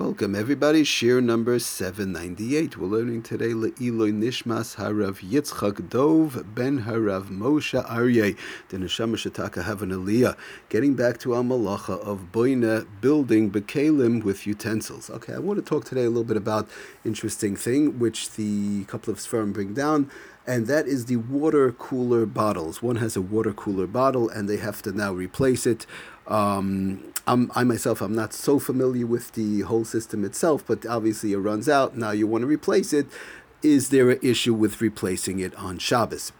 Welcome, everybody. Shiur number 798. We're learning today Le'iloi Nishmas Harav Yitzchak Dov Ben Harav Moshe Aryeh. The Neshama Shataka have an aliyah. Getting back to our malacha of Boina building Bekalim with utensils. Okay, I want to talk today a little bit about interesting thing which the couple of Sfarim bring down and that is the water cooler bottles. One has a water cooler bottle, and they have to now replace it. Um, i myself, I'm not so familiar with the whole system itself, but obviously it runs out. Now you want to replace it. Is there an issue with replacing it on Shabbos?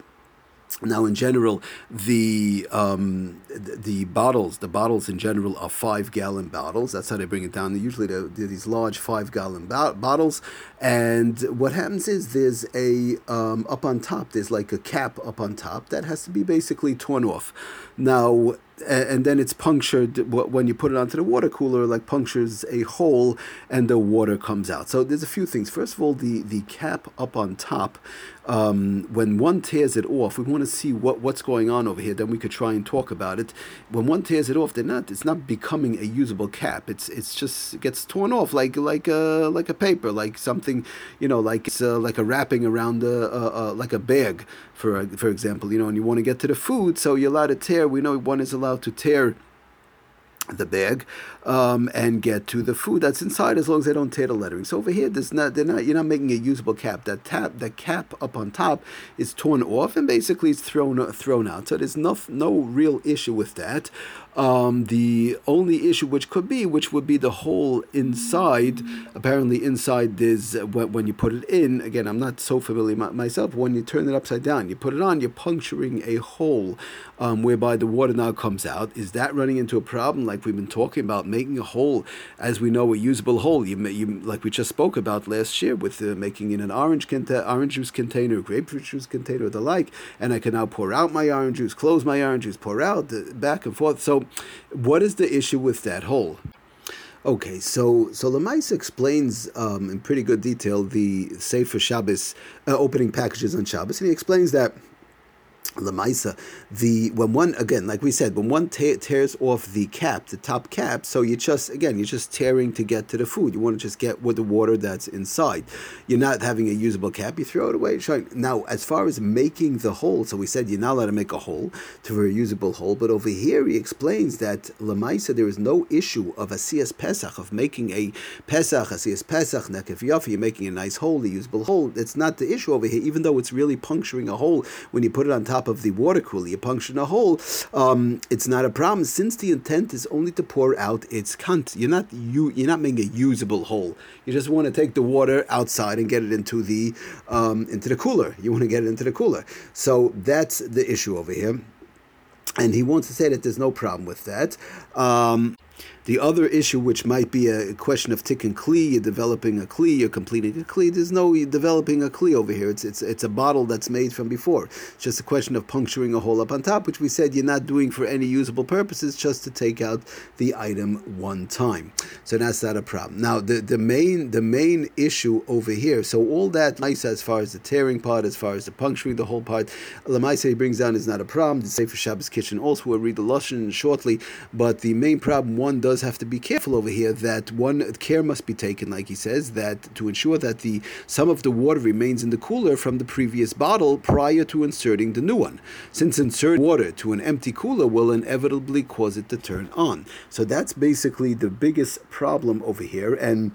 Now, in general, the um, the bottles, the bottles in general are five gallon bottles. That's how they bring it down. Usually, they're, they're these large five gallon bo- bottles. And what happens is there's a um, up on top. There's like a cap up on top that has to be basically torn off. Now, and then it's punctured when you put it onto the water cooler like punctures a hole and the water comes out. So there's a few things. First of all the the cap up on top um, when one tears it off we want to see what what's going on over here then we could try and talk about it. When one tears it off they're not it's not becoming a usable cap. It's it's just it gets torn off like like a like a paper like something you know like it's uh, like a wrapping around a, a, a like a bag for for example you know and you want to get to the food so you're allowed to tear we know one is allowed to tear the bag um, and get to the food that's inside as long as they don't tear the lettering. So over here, there's not they're not you're not making a usable cap. That tap that cap up on top is torn off and basically it's thrown thrown out. So there's no no real issue with that. Um, the only issue which could be, which would be the hole inside. Apparently, inside there's uh, when, you put it in. Again, I'm not so familiar myself. When you turn it upside down, you put it on, you're puncturing a hole um, whereby the water now comes out. Is that running into a problem like we've been talking about, making a hole, as we know, a usable hole? You, you like we just spoke about last year with uh, making in an orange conta- orange juice container, grapefruit juice container, the like, and I can now pour out my orange juice, close my orange juice, pour out, uh, back and forth. So what is the issue with that hole? Okay, so so Lemais explains um, in pretty good detail the Sefer Shabbos uh, opening packages on Shabbos, and he explains that Lamaisa, the when one again, like we said, when one te- tears off the cap, the top cap, so you just again you're just tearing to get to the food. You want to just get with the water that's inside. You're not having a usable cap. You throw it away. Now, as far as making the hole, so we said you're not allowed to make a hole to a usable hole, but over here he explains that Lamaisa there is no issue of a siyas pesach of making a pesach a siyas pesach yafi. You're making a nice hole, a usable hole. It's not the issue over here, even though it's really puncturing a hole when you put it on top top of the water cooler, you puncture a hole, um, it's not a problem since the intent is only to pour out its cunt. You're not you you're not making a usable hole. You just want to take the water outside and get it into the um, into the cooler. You want to get it into the cooler. So that's the issue over here. And he wants to say that there's no problem with that. Um, the other issue, which might be a question of tikkun kli, you're developing a kli, you're completing a kli. There's no developing a kli over here. It's, it's, it's a bottle that's made from before. It's just a question of puncturing a hole up on top, which we said you're not doing for any usable purposes, just to take out the item one time. So that's not a problem. Now, the, the main the main issue over here, so all that nice as far as the tearing part, as far as the puncturing the whole part, Lamaisa he brings down is not a problem. The Sefer Shabbos kitchen also will read the Lashon shortly, but the main problem one does have to be careful over here that one care must be taken, like he says, that to ensure that the some of the water remains in the cooler from the previous bottle prior to inserting the new one. Since inserting water to an empty cooler will inevitably cause it to turn on. So that's basically the biggest problem over here. And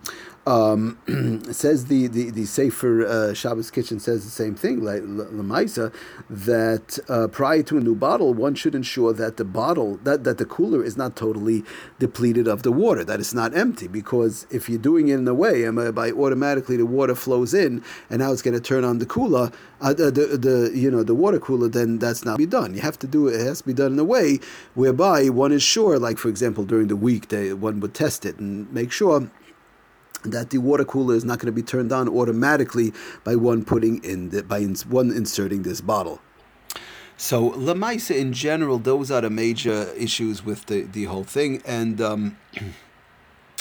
um, says the the the Sefer uh, Shabbos Kitchen says the same thing, like Lamaisa, that uh, prior to a new bottle, one should ensure that the bottle that, that the cooler is not totally depleted of the water, that it's not empty. Because if you're doing it in a way, by automatically the water flows in, and now it's going to turn on the cooler, uh, the, the, the you know the water cooler, then that's not be done. You have to do it. It has to be done in a way whereby one is sure, like for example, during the week, they, one would test it and make sure that the water cooler is not going to be turned on automatically by one putting in the, by ins, one inserting this bottle. So lemaisa in general, those are the major issues with the, the whole thing, and um,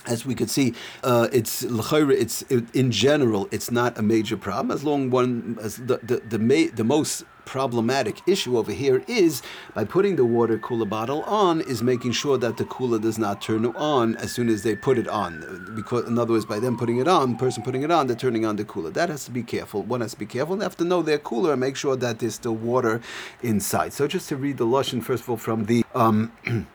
as we could see, uh, it's it's in general it's not a major problem as long one as the the the, ma- the most problematic issue over here is by putting the water cooler bottle on is making sure that the cooler does not turn on as soon as they put it on. Because in other words by them putting it on person putting it on they're turning on the cooler. That has to be careful one has to be careful they have to know their cooler and make sure that there's still water inside. So just to read the lashon first of all from the um,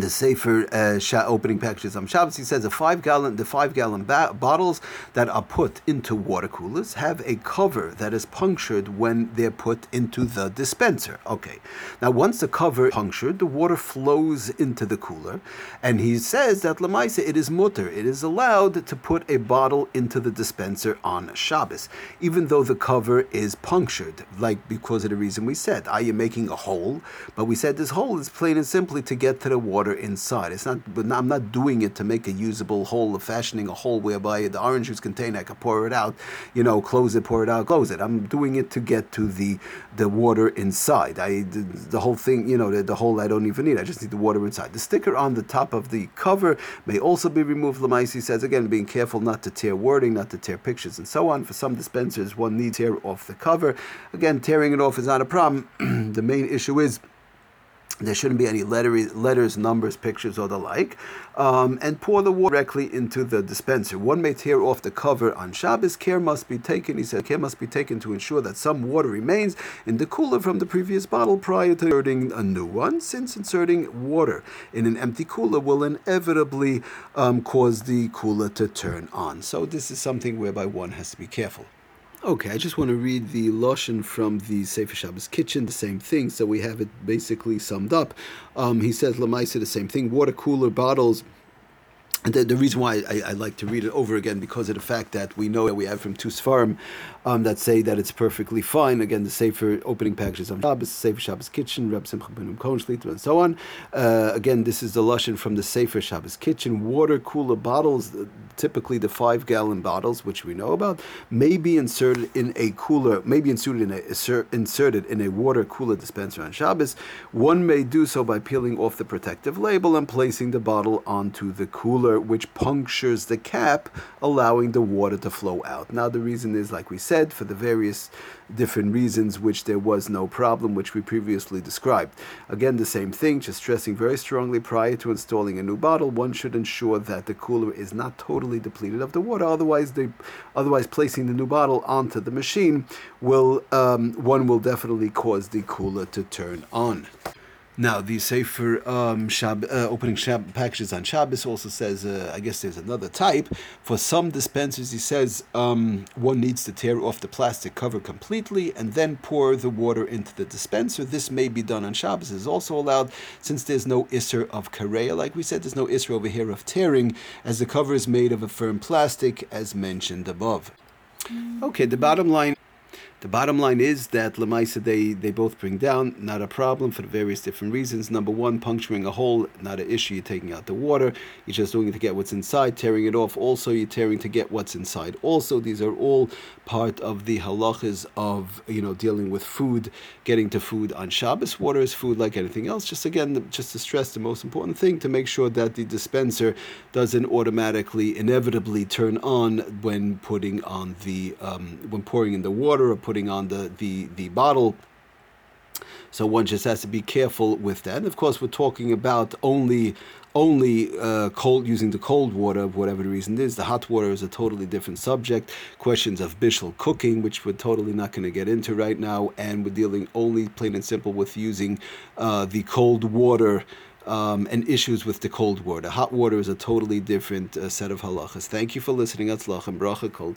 the Sefer uh, opening packages on Shabbos, he says the five gallon the five gallon ba- bottles that are put into water coolers have a cover that is punctured when they're put into the dispenser. Okay, now once the cover is punctured, the water flows into the cooler, and he says that lemaisa it is mutter, it is allowed to put a bottle into the dispenser on Shabbos, even though the cover is punctured, like because of the reason we said. Are you making a hole? But we said this hole is plain and simply to get to the water water inside. It's not, I'm not doing it to make a usable hole, fashioning a hole whereby the orange juice container I can pour it out, you know, close it, pour it out, close it. I'm doing it to get to the the water inside. I the, the whole thing, you know, the, the hole I don't even need. I just need the water inside. The sticker on the top of the cover may also be removed. Lamaisi says again, being careful not to tear wording, not to tear pictures, and so on. For some dispensers, one needs tear off the cover. Again, tearing it off is not a problem. the main issue is there shouldn't be any letter, letters, numbers, pictures, or the like. Um, and pour the water directly into the dispenser. One may tear off the cover on Shabbos. Care must be taken, he said, care must be taken to ensure that some water remains in the cooler from the previous bottle prior to inserting a new one, since inserting water in an empty cooler will inevitably um, cause the cooler to turn on. So, this is something whereby one has to be careful. Okay, I just want to read the Lashon from the Sefer Shabbos Kitchen, the same thing, so we have it basically summed up. Um, he says, Lamaisa, the same thing, water cooler bottles the, the reason why I, I, like to read it over again because of the fact that we know that we have from two Sfarim um, that say that it's perfectly fine. Again, the Sefer opening packages on Shabbos, Sefer Shabbos Kitchen, Reb Simcha Bunim Cohen and so on. Uh, again, this is the Lashon from the Sefer Shabbos Kitchen. Water cooler bottles, uh, typically the five gallon bottles, which we know about, may be inserted in a cooler, may be inserted in a, inserted in a water cooler dispenser on Shabbos. One may do so by peeling off the protective label and placing the bottle onto the cooler which punctures the cap, allowing the water to flow out. Now, the reason is, like we said, for the various different reasons which there was no problem, which we previously described. Again, the same thing, just stressing very strongly prior to installing a new bottle, one should ensure that the cooler is not totally depleted of the water. Otherwise, otherwise placing the new bottle onto the machine will um, one will definitely cause the cooler to turn on. Now, the Sefer um, Shab, uh, opening Shab, packages on Shabbos also says, uh, I guess there's another type. For some dispensers, he says um, one needs to tear off the plastic cover completely and then pour the water into the dispenser. This may be done on Shabbos. is also allowed since there's no isser of kareya. Like we said, there's no isser over here of tearing as the cover is made of a firm plastic as mentioned above. Okay, the bottom line the bottom line is that Lamaisa they, they both bring down, not a problem for various different reasons. Number one, puncturing a hole, not an issue. You're taking out the water. You're just doing it to get what's inside. Tearing it off, also you're tearing to get what's inside. Also, these are all part of the halachas of you know dealing with food, getting to food on Shabbos. Water is food like anything else. Just again, just to stress the most important thing to make sure that the dispenser doesn't automatically, inevitably turn on when putting on the um, when pouring in the water or putting putting on the, the, the bottle. So one just has to be careful with that. And of course, we're talking about only only uh, cold using the cold water, whatever the reason is. The hot water is a totally different subject. Questions of bishul cooking, which we're totally not going to get into right now, and we're dealing only plain and simple with using uh, the cold water. Um, and issues with the cold water. Hot water is a totally different uh, set of halachas. Thank you for listening. Atzlach and bracha kol.